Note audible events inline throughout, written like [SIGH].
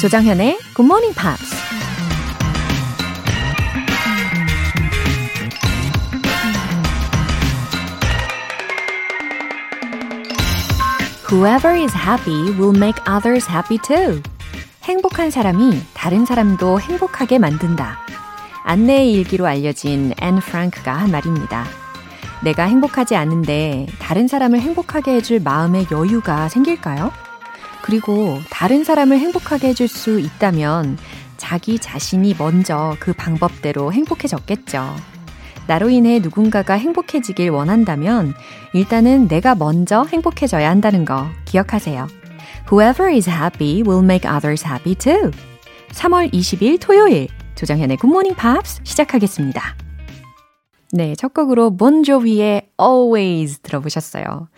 조정현의 Good Morning Pops. Whoever is happy will make others happy too. 행복한 사람이 다른 사람도 행복하게 만든다. 안네의 일기로 알려진 앤 프랑크가 한 말입니다. 내가 행복하지 않은데 다른 사람을 행복하게 해줄 마음의 여유가 생길까요? 그리고 다른 사람을 행복하게 해줄 수 있다면 자기 자신이 먼저 그 방법대로 행복해졌겠죠. 나로 인해 누군가가 행복해지길 원한다면 일단은 내가 먼저 행복해져야 한다는 거 기억하세요. Whoever is happy will make others happy too. 3월 20일 토요일 조정현의 Morning Pops 시작하겠습니다. 네, 첫 곡으로 본조비의 Always 들어보셨어요.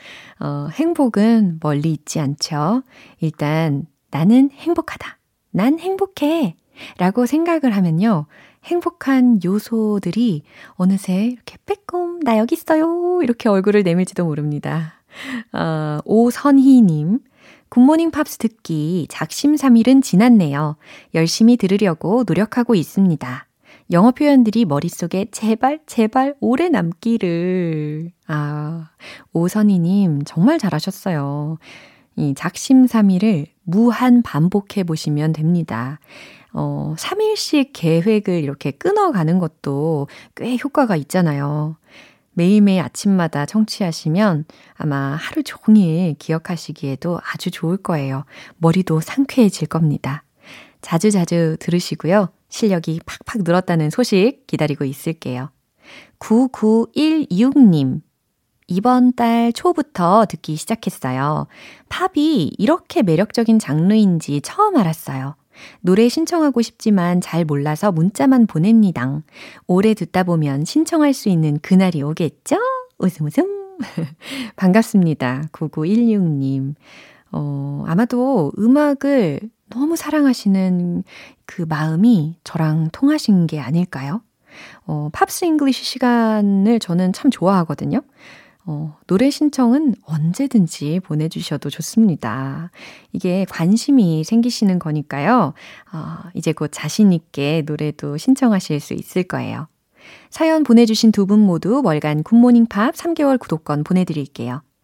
어, 행복은 멀리 있지 않죠. 일단 나는 행복하다. 난 행복해. 라고 생각을 하면요. 행복한 요소들이 어느새 이렇게 빼꼼, 나 여기 있어요. 이렇게 얼굴을 내밀지도 모릅니다. 어, 오선희님. 굿모닝 팝스 듣기 작심삼일은 지났네요. 열심히 들으려고 노력하고 있습니다. 영어 표현들이 머릿속에 제발, 제발 오래 남기를. 아, 오선희님, 정말 잘하셨어요. 이 작심삼일을 무한 반복해 보시면 됩니다. 어, 3일씩 계획을 이렇게 끊어가는 것도 꽤 효과가 있잖아요. 매일매일 아침마다 청취하시면 아마 하루 종일 기억하시기에도 아주 좋을 거예요. 머리도 상쾌해질 겁니다. 자주자주 들으시고요. 실력이 팍팍 늘었다는 소식 기다리고 있을게요. 9916님. 이번 달 초부터 듣기 시작했어요. 팝이 이렇게 매력적인 장르인지 처음 알았어요. 노래 신청하고 싶지만 잘 몰라서 문자만 보냅니다. 오래 듣다 보면 신청할 수 있는 그날이 오겠죠? 웃음 웃음. [LAUGHS] 반갑습니다. 9916님. 어, 아마도 음악을 너무 사랑하시는 그 마음이 저랑 통하신 게 아닐까요? 어, Pops English 시간을 저는 참 좋아하거든요. 어, 노래 신청은 언제든지 보내주셔도 좋습니다. 이게 관심이 생기시는 거니까요. 어, 이제 곧 자신있게 노래도 신청하실 수 있을 거예요. 사연 보내주신 두 분 모두 월간 굿모닝 팝 3개월 구독권 보내드릴게요.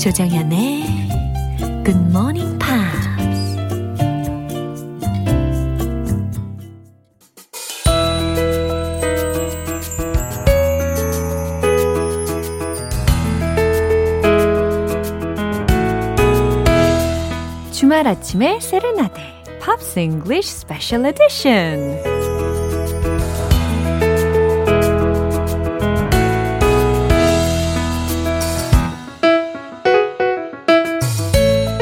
조정현의 굿모닝 팝스 주말 아침에 세레나데 팝스 잉글리쉬 스페셜 에디션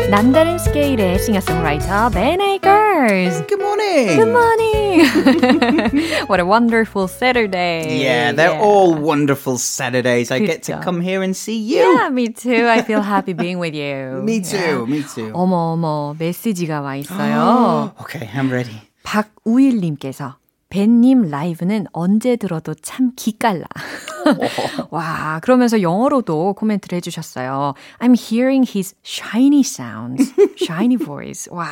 남다른 스케일의 싱어송라이터 Ben Akers. Good morning. Good morning. [LAUGHS] what a wonderful Saturday. Yeah, they're yeah. all wonderful Saturdays. I get to come here and see you. Yeah, me too. I feel happy being with you. [LAUGHS] me too. Yeah. Me too. 어머 어머 메시지가 와 있어요. [GASPS] okay, I'm ready. 박우일님께서 벤님 라이브는 언제 들어도 참 기깔나. [LAUGHS] 와, 그러면서 영어로도 코멘트를 해주셨어요. I'm hearing his shiny sounds, shiny voice. 와,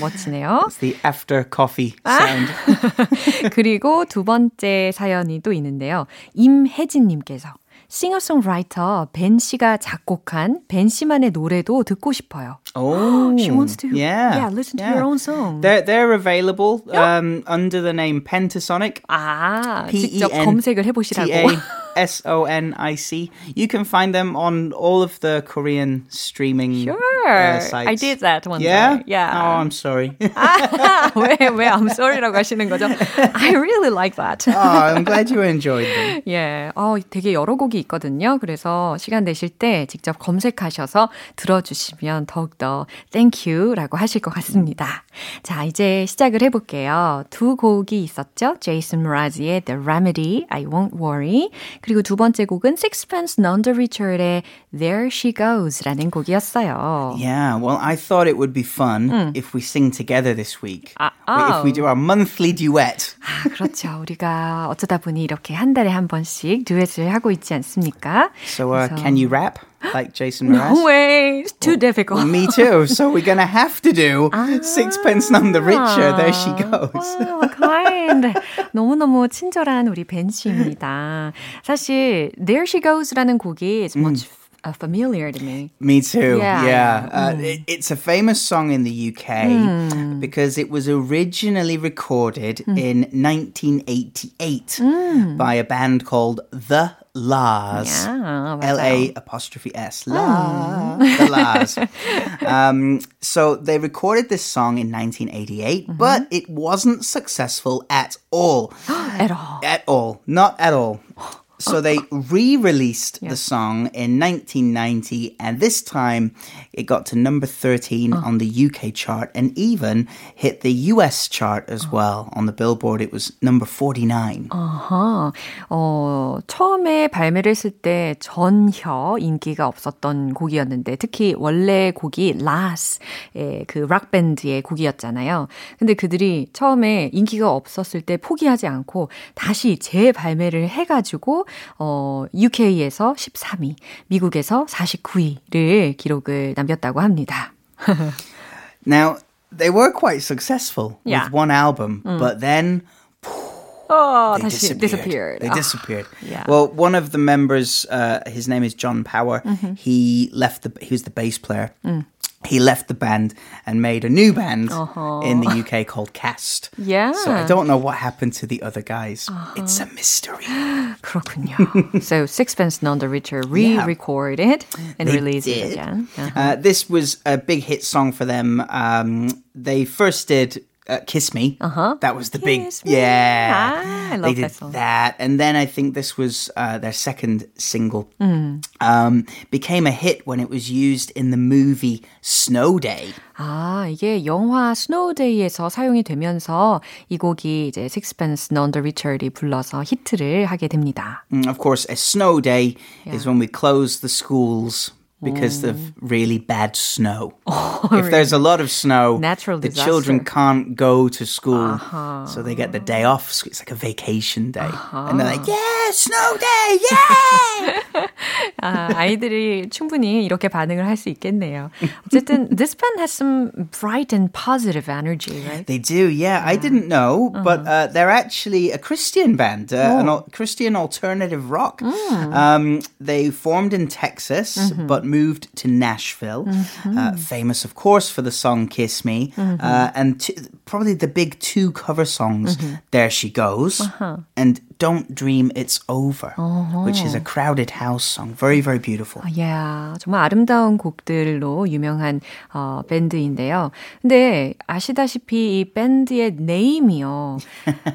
멋지네요. It's the after coffee sound. [LAUGHS] 그리고 두 번째 사연이 또 있는데요. 임혜진님께서 싱어송라이터 벤 씨가 작곡한 벤 씨만의 노래도 듣고 싶어요. Oh, she wants to yeah, yeah listen to yeah. your own song. They're they're available um, under the name Pentasonic. 아, 직접 검색을 해보시라고. S O N I C. You can find them on all of the Korean streaming Sure. uh, sites. I did that one Yeah? day. Yeah. Oh, I'm sorry. 왜, 왜 I'm sorry라고 하시는 거죠? I really like that. oh, I'm glad you enjoyed them. 예, 어, 되게 여러 곡이 있거든요. 그래서 시간 내실 때 직접 검색하셔서 들어주시면 더욱더 thank you라고 하실 것 같습니다. 자, 이제 시작을 해볼게요. 두 곡이 있었죠. Jason Mraz의 The Remedy, I Won't Worry. 그리고 두 번째 곡은 Sixpence None the Richer의 There She Goes라는 곡이었어요. Yeah, well, I thought it would be fun if we sing together this week. Ah, If we oh. do our monthly duet. 아, 그렇죠. 우리가 어쩌다 보니 이렇게 한 달에 한 번씩 듀엣을 하고 있지 않습니까? So, uh, 그래서- can you rap like Jason Mraz? No way. It's too difficult. Me too. [LAUGHS] So we're gonna have to do sixpence none the richer. There she goes. Wow, kind. [LAUGHS] 너무너무 친절한 우리 벤 씨입니다. 사실 There She Goes라는 곡이 is much uh, familiar to me. Me too. Yeah. Yeah. Uh, it, it's a famous song in the UK because it was originally recorded in 1988 by a band called The Lars. Yeah, L A apostrophe S. La. The Lars. [LAUGHS] um, so they recorded this song in 1988, but it wasn't successful at all. [GASPS] At all. At all. Not at all. [GASPS] [GASPS] So they re-released the song in 1990 and this time it got to number 13 on the UK chart and even hit the US chart as well. On the Billboard it was number 49. 아하. 어, 처음에 발매를 했을 때 전혀 인기가 없었던 곡이었는데 특히 원래 곡이 라스의 그 락밴드의 곡이었잖아요. 근데 그들이 처음에 인기가 없었을 때 포기하지 않고 다시 재발매를 해가지고 어, UK에서 13위, 미국에서 49위를 기록을 남겼다고 합니다. [LAUGHS] Now, they were quite successful Yeah. with one album, but then 어, they 다시 disappeared. disappeared. They 아, disappeared. yeah. Well, one of the members, uh, his name is John Power. He left the. He was the bass player. He left the band and made a new band in the UK called Cast. Yeah. So I don't know what happened to the other guys. It's a mystery. [GASPS] 그렇군요. so Sixpence None the Richer re-recorded and They released it did. again. Uh-huh. Uh, this was a big hit song for them. Um, they first did uh, "Kiss Me." Uh-huh. That was the big, Kiss Me. yeah. Ah, I love they did that song. that, and then I think this was uh, their second single. Mm. Um, became a hit when it was used in the movie Snow Day. 아, 이게 영화 스노우데이에서 사용이 되면서 이 곡이 이제 Sixpence None the Richer이 불러서 히트를 하게 됩니다. Mm, Of course, a snow day is when we close the schools because Oh. of really bad snow. [LAUGHS] if there's a lot of snow, Natural the children disaster. can't go to school, so they get the day off. So It's like a vacation day, and they're like, "Yeah, snow day, yeah!" [LAUGHS] 아, 아이들이 충분히 이렇게 반응을 할 수 있겠네요. 어쨌든 this band has some bright and positive energy, right? They do, yeah. I didn't know, but uh, they're actually a Christian band, uh, an al- Christian alternative rock. Um, they formed in Texas, but moved to Nashville. Uh, famous, of course, for the song "Kiss Me," uh, and t- probably the big two cover songs: "There She Goes" and "Don't Dream It's Over," which is a crowded house song. Very, very beautiful. 야, 정말 아름다운 곡들로 유명한 어, 밴드인데요. 근데 아시다시피 이 밴드의 네임이요.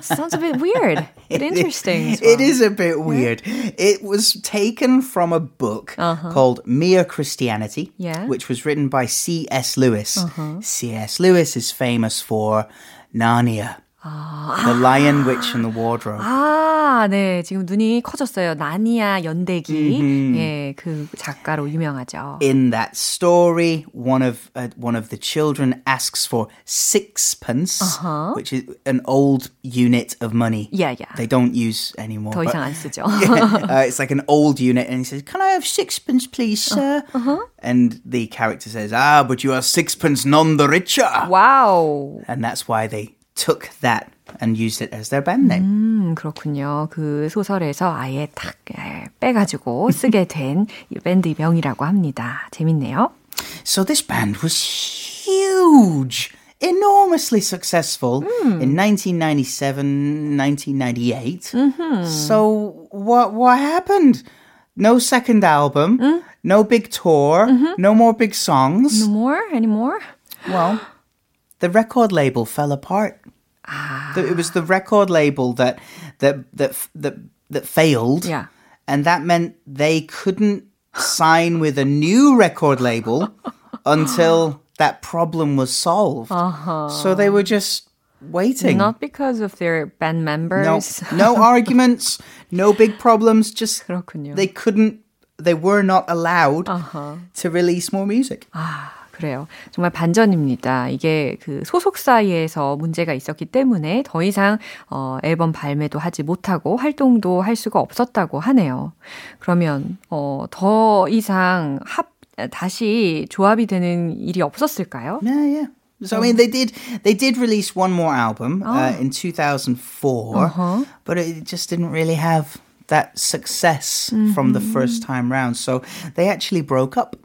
Sounds a bit weird, [LAUGHS] but interesting. as It well. is a bit weird. It was taken from a book called Mere Christianity, Yeah. which was written by C.S. Lewis. Uh-huh. C.S. Lewis is famous for Narnia, The Lion, Witch, and the Wardrobe. 아, 네. 지금 눈이 커졌어요. 나니아 연대기. 예, 그 작가로 유명하죠. In that story, one of uh, one of the children asks for sixpence, which is an old unit of money. Yeah, yeah. They don't use anymore. 더 but- 이상 안 쓰죠. uh, [LAUGHS] [LAUGHS] it's like an old unit, and he says, "Can I have sixpence, please, sir?" And the character says, "Ah, but you are sixpence none the richer," 와우. and that's why they took that and used it as their band name. 음, 그렇군요. 그 소설에서 아예 탁 예, 빼가지고 쓰게 된이 밴드 명이라고 합니다. 재밌네요. So this band was huge. Enormously successful in 1997, 1998. So, what what happened? No second album, no big tour, no more big songs. No more? Any more? Well, the record label fell apart. The- It was the record label that that that that that failed. Yeah. And that meant they couldn't sign with a new record label [LAUGHS] until that problem was solved. So they were just waiting. Not because of their band no, members. no arguments, [LAUGHS] no big problems. Just 그렇군요. they couldn't, they were not allowed to release more music. 그래요. 정말 반전입니다. 이게 그 소속사에서 문제가 있었기 때문에 더 이상 어, 앨범 발매도 하지 못하고 활동도 할 수가 없었다고 하네요. 그러면 어, 더 이상 합 다시 조합이 되는 일이 없었을까요? Yeah, yeah. So I mean, they did they did release one more album uh, in 2004, but it just didn't really have that success from the first time round. So they actually broke up.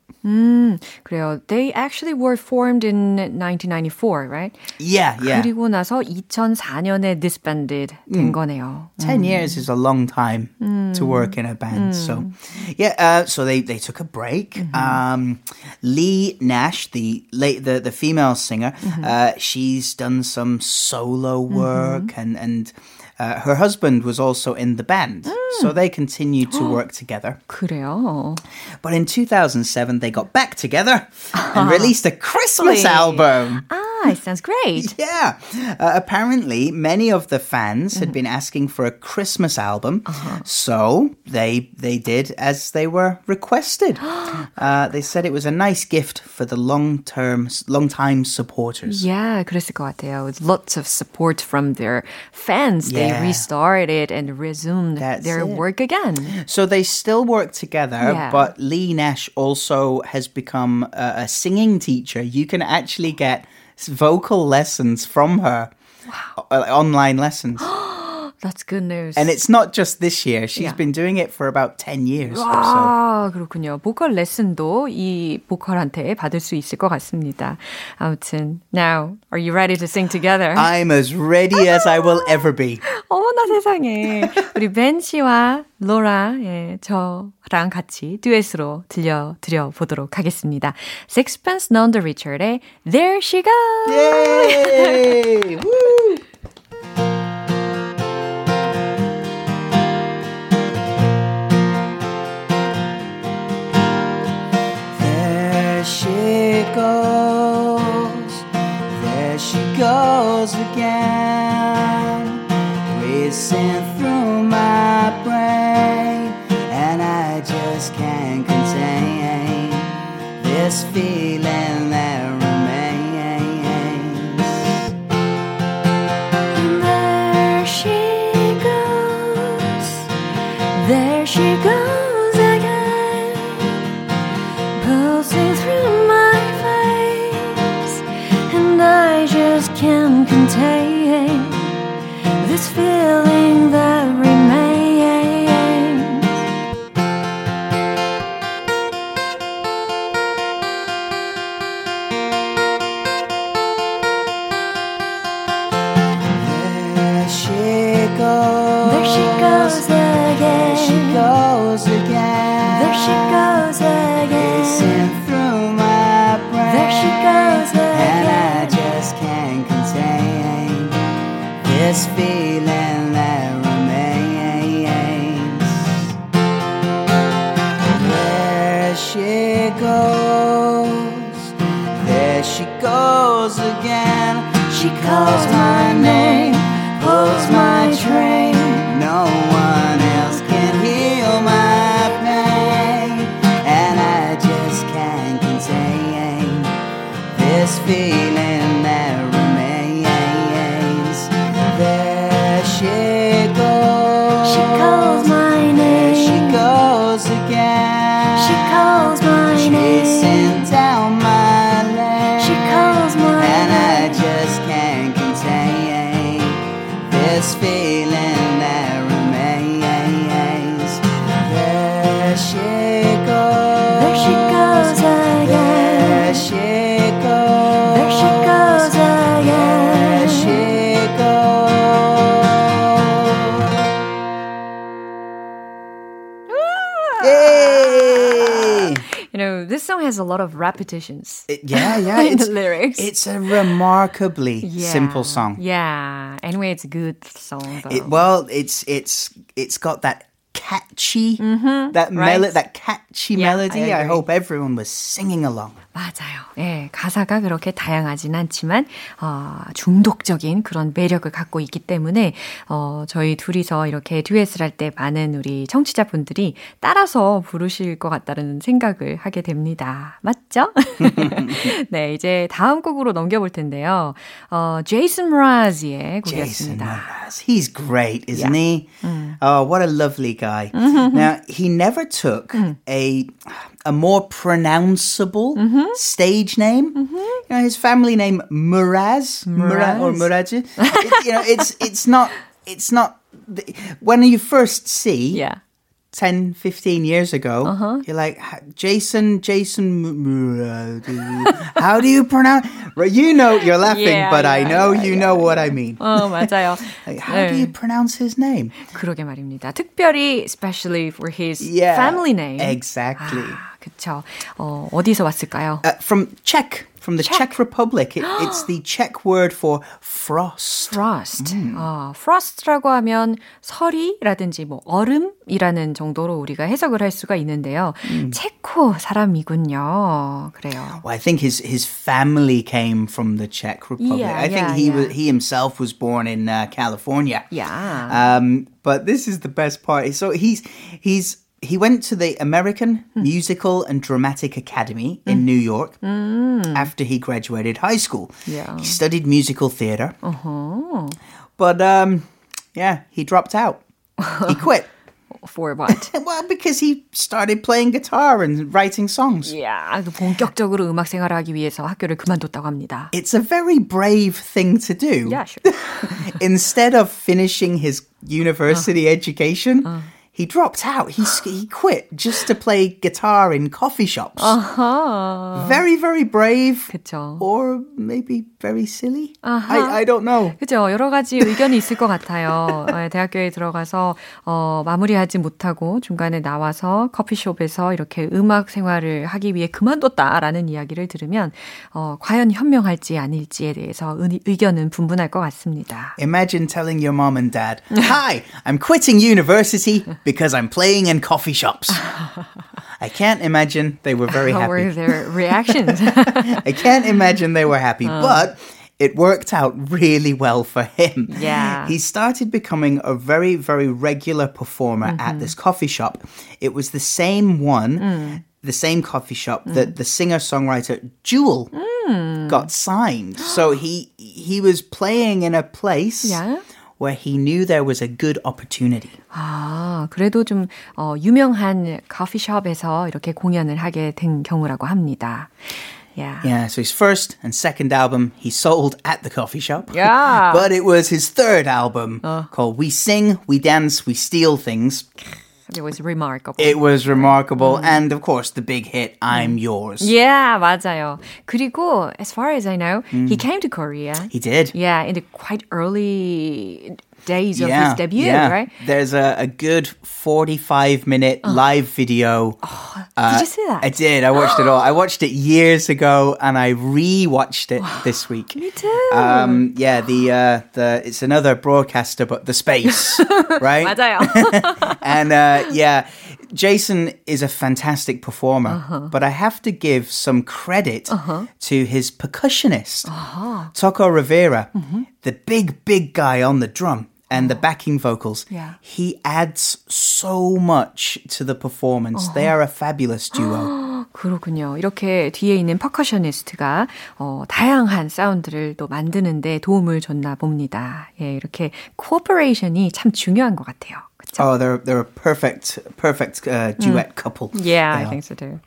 그래요. They actually were formed in 1994, right? Yeah, yeah. 그리고 나서 2004년에 disbanded 된 거네요. 10 years is a long time to work in a band. So, yeah, uh, so they, they took a break. Um, Lee Nash, the late, the, the female singer, uh, she's done some solo work and, and uh, her husband was also in the band. So they continued to [GASPS] work together. 그래요. But in 2007, they got back together and released [LAUGHS] a Christmas Lovely. album. Ah, it sounds great. [LAUGHS] Yeah. Uh, apparently, many of the fans had been asking for a Christmas album, so they they did as they were requested. [GASPS] uh, they said it was a nice gift for the long term, long time supporters. Yeah, 그랬을 것 같아요. With lots of support from their fans, Yeah. they restarted and resumed That's their it. work again. So they still work together, Yeah. but Lee Nash also has become a, a singing teacher. You can actually get s- vocal lessons from her, uh, online lessons. [GASPS] That's good news. And it's not just this year. She's Yeah. been doing it for about 10 years or so. 아, 그렇군요. 보컬 레슨도 이 보컬한테 받을 수 있을 것 같습니다. 아무튼, now, are you ready to sing together? I'm as ready as I will ever be. [LAUGHS] 어머나 세상에. 우리 벤 씨와 로라, 예, 저랑 같이 듀엣으로 들려드려 보도록 하겠습니다. Sixpence None the Richer의 There She Goes! Yay! [LAUGHS] she goes, there she goes again, racing through my brain, and I just can't contain this feeling this feeling that remains. There she goes. There she goes again. She calls my name, pulls my train. You know, this song has a lot of repetitions. It- yeah, [LAUGHS] yeah. in it's, the lyrics. It's a remarkably Yeah. simple song. Yeah. Anyway, it's a good song though. It, well, it's it's it's got that catchy that right. melody that catchy Yeah, melody. I I, hope everyone was singing along. 맞아요. 예, 가사가 그렇게 다양하진 않지만 어, 중독적인 그런 매력을 갖고 있기 때문에 어, 저희 둘이서 이렇게 듀엣을 할 때 많은 우리 청취자분들이 따라서 부르실 것 같다는 생각을 하게 됩니다. 맞죠? 네, 이제 다음 곡으로 넘겨볼 텐데요. 어, Jason 곡이었습니다. Mraz, he's great, isn't he? Oh, what a lovely guy. Mm-hmm. Now he never took mm. a a more pronounceable mm-hmm. stage name. Mm-hmm. You know, his family name Muraz, Mura- or Muraz. Muraji. [LAUGHS] You know, it's it's not it's not when you first see Yeah. 10, 15 years ago, Uh-huh. you're like, "H- Jason, Jason, M- Murad- [LAUGHS] how do you pronounce? Right, you know, you're laughing, Yeah, but I yeah, know yeah, you know what I mean. 어, 맞아요. [LAUGHS] Like, how do 네. you pronounce his name? 그러게 말입니다. 특별히 especially for his Yeah, family name. exactly. 아, 그쵸. 어, 어디서 왔을까요? Uh, from Czech, from the Czech, Czech. Republic. It, [GASPS] it's the Czech word for frost. frost. 어, frost라고 하면 서리라든지 뭐 얼음이라는 정도로 우리가 해석을 할 수가 있는데요. 체코 사람이군요. 그래요. Well, I think his his family came from the Czech Republic. Yeah, I think yeah, he yeah. was he himself was born in uh, California. Yeah. Um, but this is the best part. So he's he's he went to the American Musical and Dramatic Academy in New York after he graduated high school. Yeah. He studied musical theater. Uh-huh. But um, yeah, he dropped out. he [LAUGHS] quit. For what? [LAUGHS] Well, because he started playing guitar and writing songs. 야, 본격적으로 음악 생활을 하기 위해서 학교를 그만뒀다고 합니다. It's a very brave thing to do. Yeah, sure. [LAUGHS] Instead of finishing his university education, he dropped out. He s- he quit just to play guitar in coffee shops. 아하. Very very brave, 그쵸. or maybe very silly. I I don't know. 그죠. 여러 가지 의견이 있을 것 같아요. [LAUGHS] 어, 대학교에 들어가서 어, 마무리하지 못하고 중간에 나와서 커피숍에서 이렇게 음악 생활을 하기 위해 그만뒀다라는 이야기를 들으면 어, 과연 현명할지 아닐지에 대해서 의, 의견은 분분할 것 같습니다. Imagine telling your mom and dad, "Hi, I'm quitting university Because I'm playing in coffee shops." [LAUGHS] I can't imagine they were very happy. How were their [LAUGHS] reactions? I can't imagine they were happy, uh. but it worked out really well for him. Yeah. He started becoming a very, very regular performer at mm-hmm. this coffee shop. It was the same one, mm. the same coffee shop that the singer songwriter Jewel mm. got signed. So he he was playing in a place Yeah where he knew there was a good opportunity. 아, 그래도 좀 어, 유명한 커피숍에서 이렇게 공연을 하게 된 경우라고 합니다. Yeah. Yeah, so his first and second album he sold at the coffee shop. Yeah. [LAUGHS] but it was his third album called We Sing, We Dance, We Steal Things. It was remarkable. It was remarkable. And of course, the big hit, I'm Yours. Yeah, 맞아요. 그리고 as far as I know, he came to Korea. He did. Yeah, in the quite early days of yeah, his debut, yeah. right? There's a, a good 45 minute oh. live video. Oh, uh, did you see that? I did. I watched it all. I watched it years ago and I re-watched it [SIGHS] this week. Me too. Um, yeah, the uh, the it's another broadcaster, but the space, [LAUGHS] right? [LAUGHS] and uh, [LAUGHS] yeah, Jason is a fantastic performer, uh-huh. but I have to give some credit uh-huh. to his percussionist, uh-huh. Rivera, mm-hmm. the big, big guy on the drum And the backing vocals, Oh. Yeah. he adds so much to the performance. Uh-huh. They are a fabulous duo. [GASPS] 그렇군요. 이렇게 뒤에 있는 퍼커셔니스트가 어, 다양한 사운드를 또 만드는데 도움을 줬나 봅니다. 예, 이렇게 코퍼레이션이 참 중요한 것 같아요. 그렇죠? oh, they're they're a perfect, perfect uh, duet couple. Mm. yeah, They I are. think so too.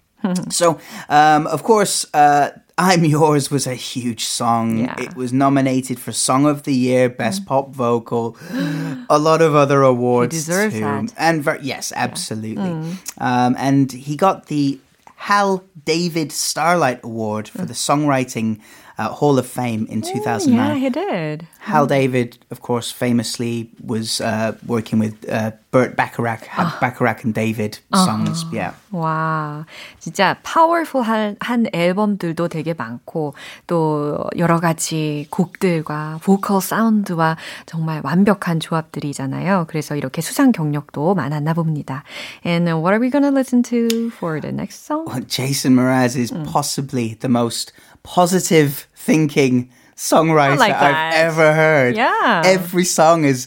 So, um, of course, uh, I'm [LAUGHS] Yours was a huge song. Yeah. It was nominated for Song of the Year, Best Pop Vocal, [GASPS] a lot of other awards. deserves too. that. And ver- yes, absolutely. Um, and he got the Hal David Starlight Award for the songwriting uh, Hall of Fame in 2009. yeah, he did. Hal David, of course, famously was uh, working with uh, Burt Bacharach, had Bacharach and David songs. Yeah. 와, 진짜 파워풀한 한 앨범들도 되게 많고 또 여러 가지 곡들과 보컬 사운드와 정말 완벽한 조합들이잖아요. 그래서 이렇게 수상 경력도 많았나 봅니다. And what are we going to listen to for the next song? Well, Jason Mraz is possibly the most positive thinking songwriter like I've that. ever heard. Yeah. Every song is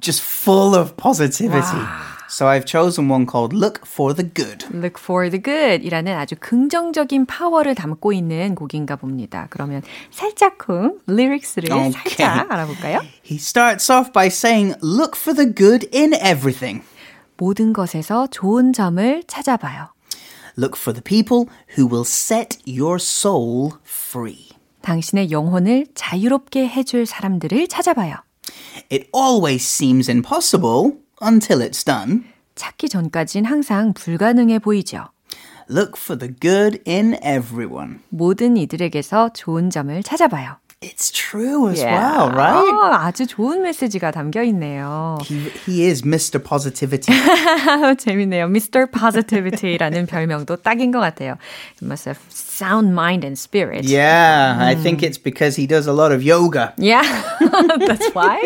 just full of positivity. So I've chosen one called Look for the Good. Look for the good 이라는 아주 긍정적인 파워를 담고 있는 곡인가 봅니다. 그러면 살짝쿵 리릭스를 오케이. 살짝 알아볼까요? He starts off by saying, Look for the good in everything. 모든 것에서 좋은 점을 찾아봐요. Look for the people who will set your soul free. 당신의 영혼을 자유롭게 해줄 사람들을 찾아봐요. It always seems impossible until it's done. 찾기 전까진 항상 불가능해 보이죠. Look for the good in everyone. 모든 이들에게서 좋은 점을 찾아봐요. It's true as well, right? 아, 아주 좋은 메시지가 담겨 있네요. He, he is Mr. Positivity. [LAUGHS] 재밌네요. Mr. Positivity라는 별명도 딱인 것 같아요. He must have sound mind and spirit. yeah, I think it's because he does a lot of yoga. Yeah, [LAUGHS] that's why.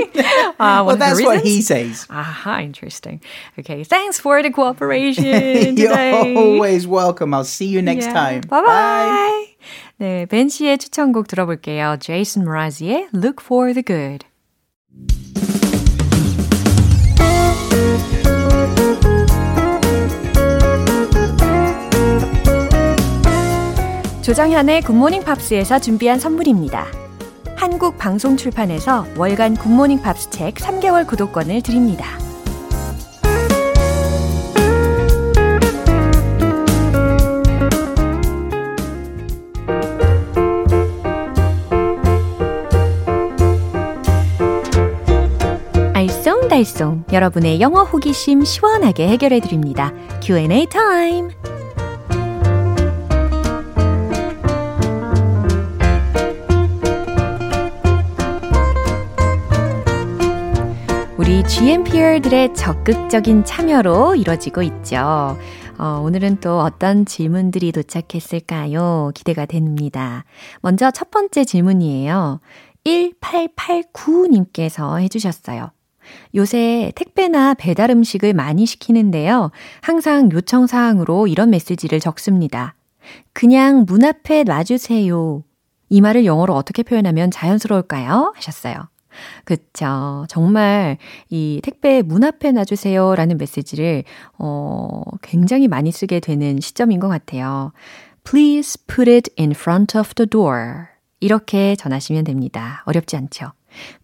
Uh, Well, one of the that's what he reasons? says. Aha, interesting. Okay, thanks for the cooperation [LAUGHS] You're today. always welcome. I'll see you next Yeah. time. Bye bye. 네, 벤 씨의 추천곡 들어볼게요. Jason Mraz의 Look for the Good. 조정현의 굿모닝 팝스에서 준비한 선물입니다. 한국 방송 출판에서 월간 굿모닝 팝스 책 3개월 구독권을 드립니다. 달쏭 여러분의 영어 호기심 시원하게 해결해 드립니다. Q&A 타임. 우리 GMPR들의 적극적인 참여로 이루어지고 있죠. 어, 오늘은 또 어떤 질문들이 도착했을까요? 기대가 됩니다. 먼저 첫 번째 질문이에요. 1889님께서 해주셨어요. 요새 택배나 배달 음식을 많이 시키는데요. 항상 요청 사항으로 이런 메시지를 적습니다. 그냥 문 앞에 놔주세요. 이 말을 영어로 어떻게 표현하면 자연스러울까요? 하셨어요. 그쵸. 정말 이 택배 문 앞에 놔주세요 라는 메시지를, 어, 굉장히 많이 쓰게 되는 시점인 것 같아요. Please put it in front of the door. 이렇게 전하시면 됩니다. 어렵지 않죠?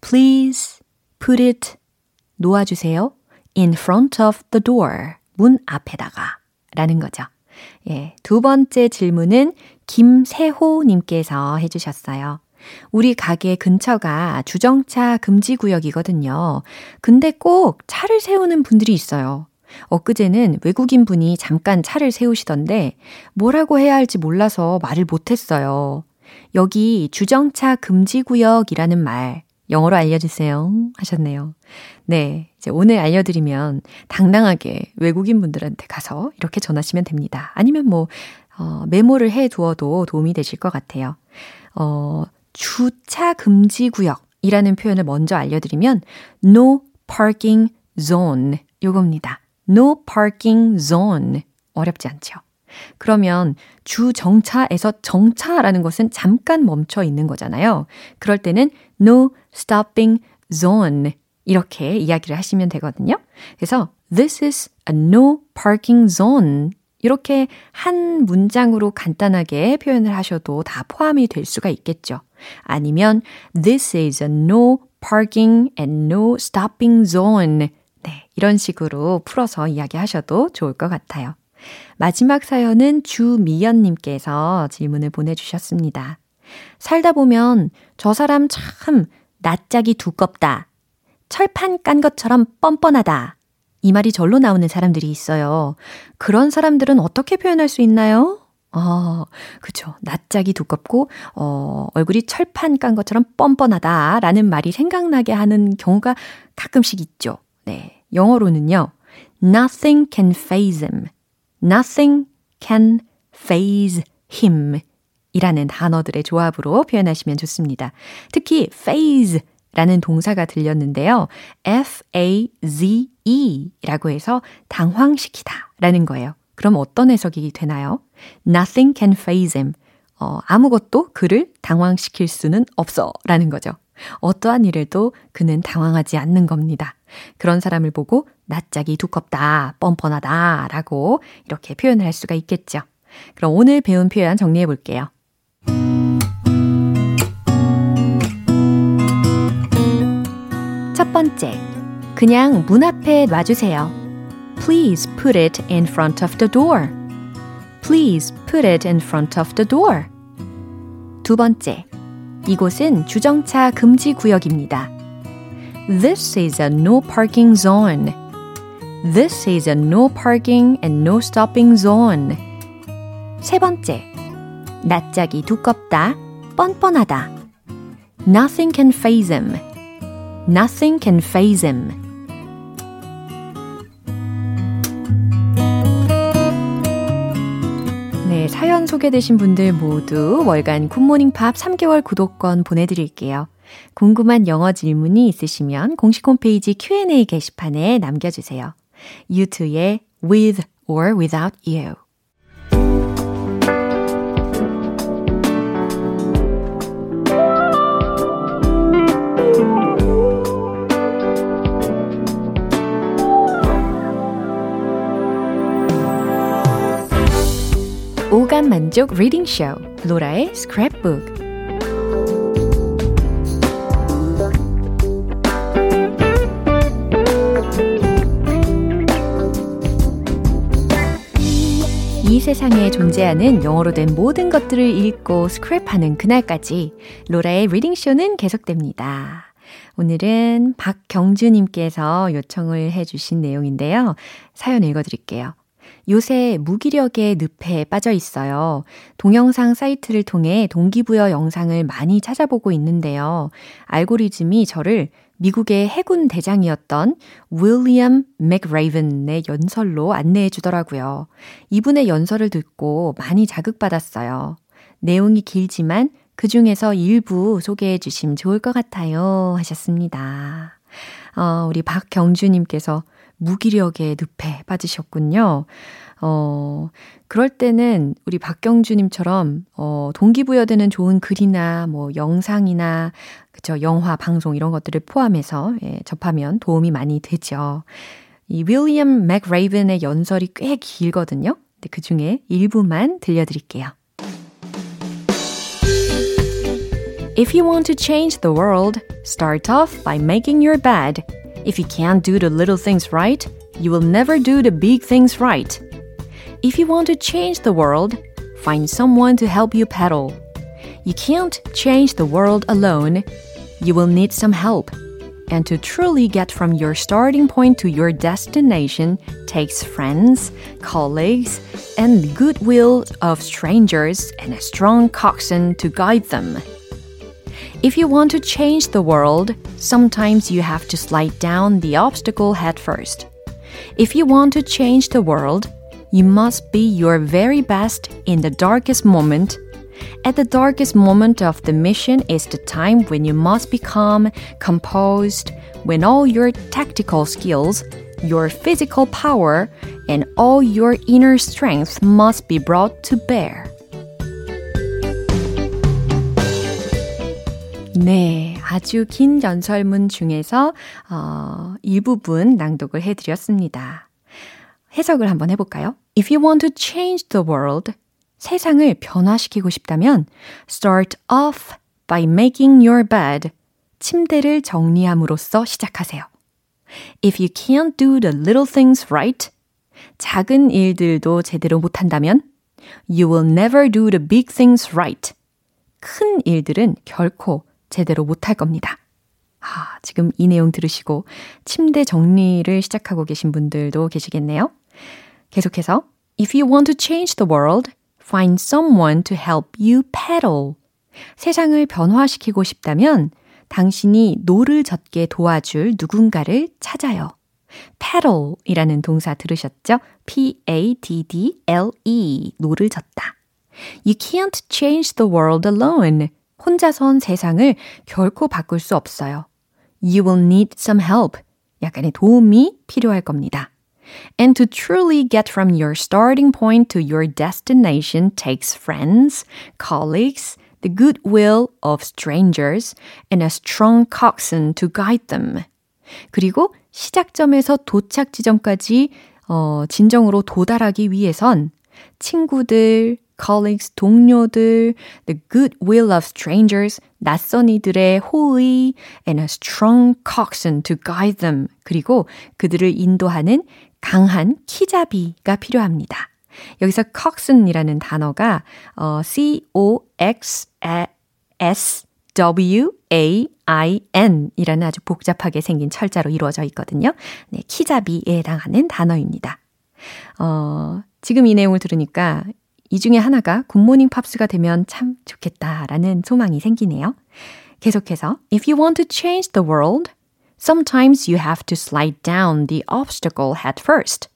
Please put it 놓아주세요. in front of the door. 문 앞에다가. 라는 거죠. 예. 두 번째 질문은 김세호님께서 해주셨어요. 우리 가게 근처가 주정차 금지 구역이거든요. 근데 꼭 차를 세우는 분들이 있어요. 엊그제는 외국인 분이 잠깐 차를 세우시던데 뭐라고 해야 할지 몰라서 말을 못했어요. 여기 주정차 금지 구역이라는 말 영어로 알려주세요 하셨네요. 네, 이제 오늘 알려드리면 당당하게 외국인 분들한테 가서 이렇게 전하시면 됩니다. 아니면 뭐 어, 메모를 해 두어도 도움이 되실 것 같아요. 어, 주차 금지 구역이라는 표현을 먼저 알려드리면 no parking zone 요겁니다. no parking zone 어렵지 않죠? 그러면 주 정차에서 정차라는 것은 잠깐 멈춰 있는 거잖아요. 그럴 때는 no stopping zone 이렇게 이야기를 하시면 되거든요. 그래서 this is a no parking zone 이렇게 한 문장으로 간단하게 표현을 하셔도 다 포함이 될 수가 있겠죠. 아니면 this is a no parking and no stopping zone 네, 이런 식으로 풀어서 이야기하셔도 좋을 것 같아요. 마지막 사연은 주미연님께서 질문을 보내주셨습니다. 살다 보면 저 사람 참 낯짝이 두껍다. 철판 깐 것처럼 뻔뻔하다. 이 말이 절로 나오는 사람들이 있어요. 그런 사람들은 어떻게 표현할 수 있나요? 아, 그쵸. 낯짝이 두껍고, 어, 얼굴이 철판 깐 것처럼 뻔뻔하다 라는 말이 생각나게 하는 경우가 가끔씩 있죠. 네. 영어로는요. Nothing can phase him. Nothing can phase him. 이라는 단어들의 조합으로 표현하시면 좋습니다. 특히 phase 라는 동사가 들렸는데요. F-A-Z-E 라고 해서 당황시키다 라는 거예요. 그럼 어떤 해석이 되나요? Nothing can phase him. 어, 아무것도 그를 당황시킬 수는 없어 라는 거죠. 어떠한 일에도 그는 당황하지 않는 겁니다. 그런 사람을 보고 낯짝이 두껍다, 뻔뻔하다 라고 이렇게 표현을 할 수가 있겠죠. 그럼 오늘 배운 표현 정리해 볼게요. 첫 번째, 그냥 문 앞에 놔주세요. Please put it in front of the door. Please put it in front of the door. 두 번째, 이곳은 주정차 금지 구역입니다. This is a no parking zone. This is a no parking and no stopping zone. 세 번째, 낯짝이 두껍다, 뻔뻔하다. Nothing can phase him. Nothing can phase him. 네, 사연 소개되신 분들 모두 월간 굿모닝 팝 3개월 구독권 보내드릴게요. 궁금한 영어 질문이 있으시면 공식 홈페이지 Q&A 게시판에 남겨주세요. 유투의 with or without you. 오감 만족 reading 쇼 로라의 스크랩북 이 세상에 존재하는 영어로 된 모든 것들을 읽고 스크랩하는 그날까지 로라의 reading 쇼는 계속됩니다. 오늘은 박경주님께서 요청을 해주신 내용인데요. 사연 읽어드릴게요. 요새 무기력의 늪에 빠져 있어요. 동영상 사이트를 통해 동기부여 영상을 많이 찾아보고 있는데요. 알고리즘이 저를 미국의 해군 대장이었던 윌리엄 맥레이븐의 연설로 안내해 주더라고요. 이분의 연설을 듣고 많이 자극받았어요. 내용이 길지만 그 중에서 일부 소개해 주시면 좋을 것 같아요. 하셨습니다. 어, 우리 박경주님께서 무기력의 늪에 빠지셨군요. 어, 그럴 때는 우리 박경주님처럼, 어, 동기부여되는 좋은 글이나 뭐 영상이나, 그쵸, 영화, 방송 이런 것들을 포함해서, 예, 접하면 도움이 많이 되죠. 이 윌리엄 맥레이븐의 연설이 꽤 길거든요. 근데 그 중에 일부만 들려드릴게요. If you want to change the world, start off by making your bed. If you can't do the little things right, you will never do the big things right. If you want to change the world, find someone to help you pedal. You can't change the world alone. You will need some help. And to truly get from your starting point to your destination takes friends, colleagues, and the goodwill of strangers and a strong coxswain to guide them. If you want to change the world, sometimes you have to slide down the obstacle head first. If you want to change the world, you must be your very best in the darkest moment. At the darkest moment of the mission is the time when you must be calm, composed, when all your tactical skills, your physical power, and all your inner strength must be brought to bear. 네, 아주 긴 연설문 중에서 어, 일부분 낭독을 해드렸습니다. 해석을 한번 해볼까요? If you want to change the world, 세상을 변화시키고 싶다면 start off by making your bed. 침대를 정리함으로써 시작하세요. If you can't do the little things right, 작은 일들도 제대로 못한다면 you will never do the big things right. 큰 일들은 결코 제대로 못할 겁니다. 아, 지금 이 내용 들으시고 침대 정리를 시작하고 계신 분들도 계시겠네요. 계속해서 If you want to change the world, find someone to help you paddle. 세상을 변화시키고 싶다면 당신이 노를 젓게 도와줄 누군가를 찾아요. paddle이라는 동사 들으셨죠? P-A-D-D-L-E. 노를 젓다. You can't change the world alone. 혼자 선 세상을 결코 바꿀 수 없어요. You will need some help. 약간의 도움이 필요할 겁니다. And to truly get from your starting point to your destination takes friends, colleagues, the goodwill of strangers, and a strong coxswain to guide them. 그리고 시작점에서 도착 지점까지 어, 진정으로 도달하기 위해선 친구들, colleagues, 동료들, the goodwill of strangers, 낯선 이들의 호의, and a strong coxswain to guide them. 그리고 그들을 인도하는 강한 키잡이가 필요합니다. 여기서 coxswain이라는 단어가 어, C-O-X-S W-A-I-N 이라는 아주 복잡하게 생긴 철자로 이루어져 있거든요. 네, 키잡이에 해당하는 단어입니다. 어, 지금 이 내용을 들으니까 이 중에 하나가 굿모닝 팝스가 되면 참 좋겠다라는 소망이 생기네요. 계속해서 If you want to change the world, sometimes you have to slide down the obstacle head first.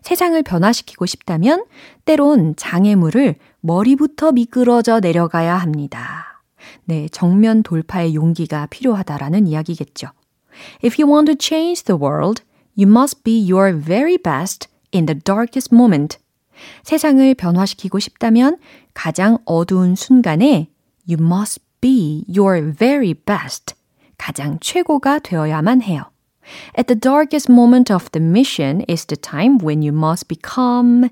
세상을 변화시키고 싶다면 때론 장애물을 머리부터 미끄러져 내려가야 합니다. 네, 정면 돌파의 용기가 필요하다라는 이야기겠죠. If you want to change the world, you must be your very best in the darkest moment. 세상을 변화시키고 싶다면 가장 어두운 순간에 you must be your very best. 가장 최고가 되어야만 해요. At the darkest moment of the mission is the time when you must become.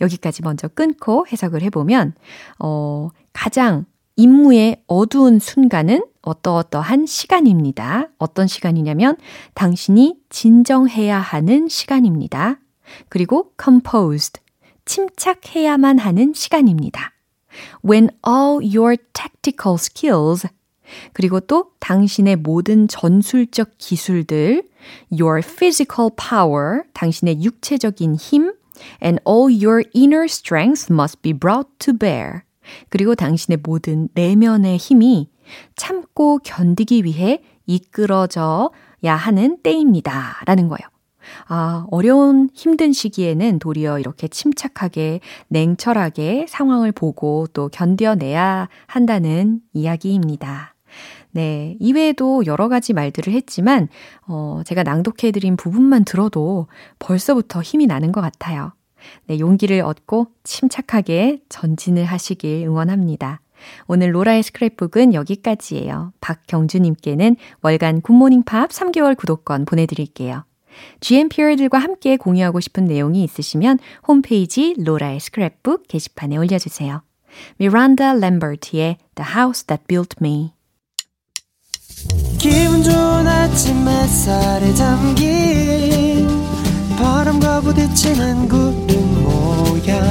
여기까지 먼저 끊고 해석을 해보면, 어, 가장 임무의 어두운 순간은 어떠어떠한 시간입니다. 어떤 시간이냐면 당신이 진정해야 하는 시간입니다. 그리고 composed, 침착해야만 하는 시간입니다. When all your tactical skills 그리고 또 당신의 모든 전술적 기술들, your physical power, 당신의 육체적인 힘, and all your inner strength must be brought to bear. 그리고 당신의 모든 내면의 힘이 참고 견디기 위해 이끌어져야 하는 때입니다. 라는 거예요. 아, 어려운 힘든 시기에는 도리어 이렇게 침착하게 냉철하게 상황을 보고 또 견뎌내야 한다는 이야기입니다. 네. 이외에도 여러 가지 말들을 했지만, 어, 제가 낭독해드린 부분만 들어도 벌써부터 힘이 나는 것 같아요. 네. 용기를 얻고 침착하게 전진을 하시길 응원합니다. 오늘 로라의 스크랩북은 여기까지예요. 박경주님께는 월간 굿모닝 팝 3개월 구독권 보내드릴게요. GMPR들과 함께 공유하고 싶은 내용이 있으시면 홈페이지 로라의 스크랩북 게시판에 올려주세요. 미란다 램버트의 The House That Built Me. 기분 좋은 아침 햇살에 담긴 바람과 부딪히는 구름 모양.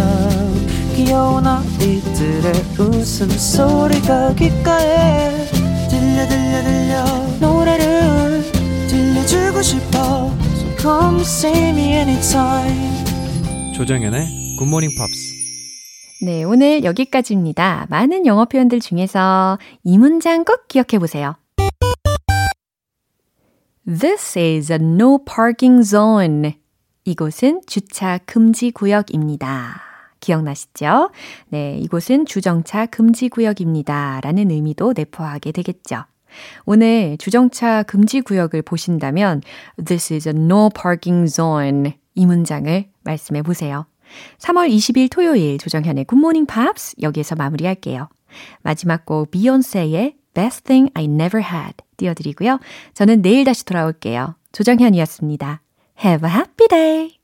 귀여운 아이들의 웃음소리가 귓가에 들려 들려 들려. 노래를 들려주고 싶어 Come see me anytime. 조정연의 굿모닝 팝스. 네, 오늘 여기까지입니다. 많은 영어 표현들 중에서 이 문장 꼭 기억해 보세요. This is a no parking zone. 이곳은 주차 금지 구역입니다. 기억나시죠? 네, 이곳은 주정차 금지 구역입니다. 라는 의미도 내포하게 되겠죠. 오늘 주정차 금지 구역을 보신다면 This is a no parking zone 이 문장을 말씀해 보세요. 3월 20일 토요일 조정현의 Morning Pops 여기에서 마무리할게요. 마지막 곡 비욘세의 Best Thing I Never Had 띄워드리고요. 저는 내일 다시 돌아올게요. 조정현이었습니다. Have a happy day!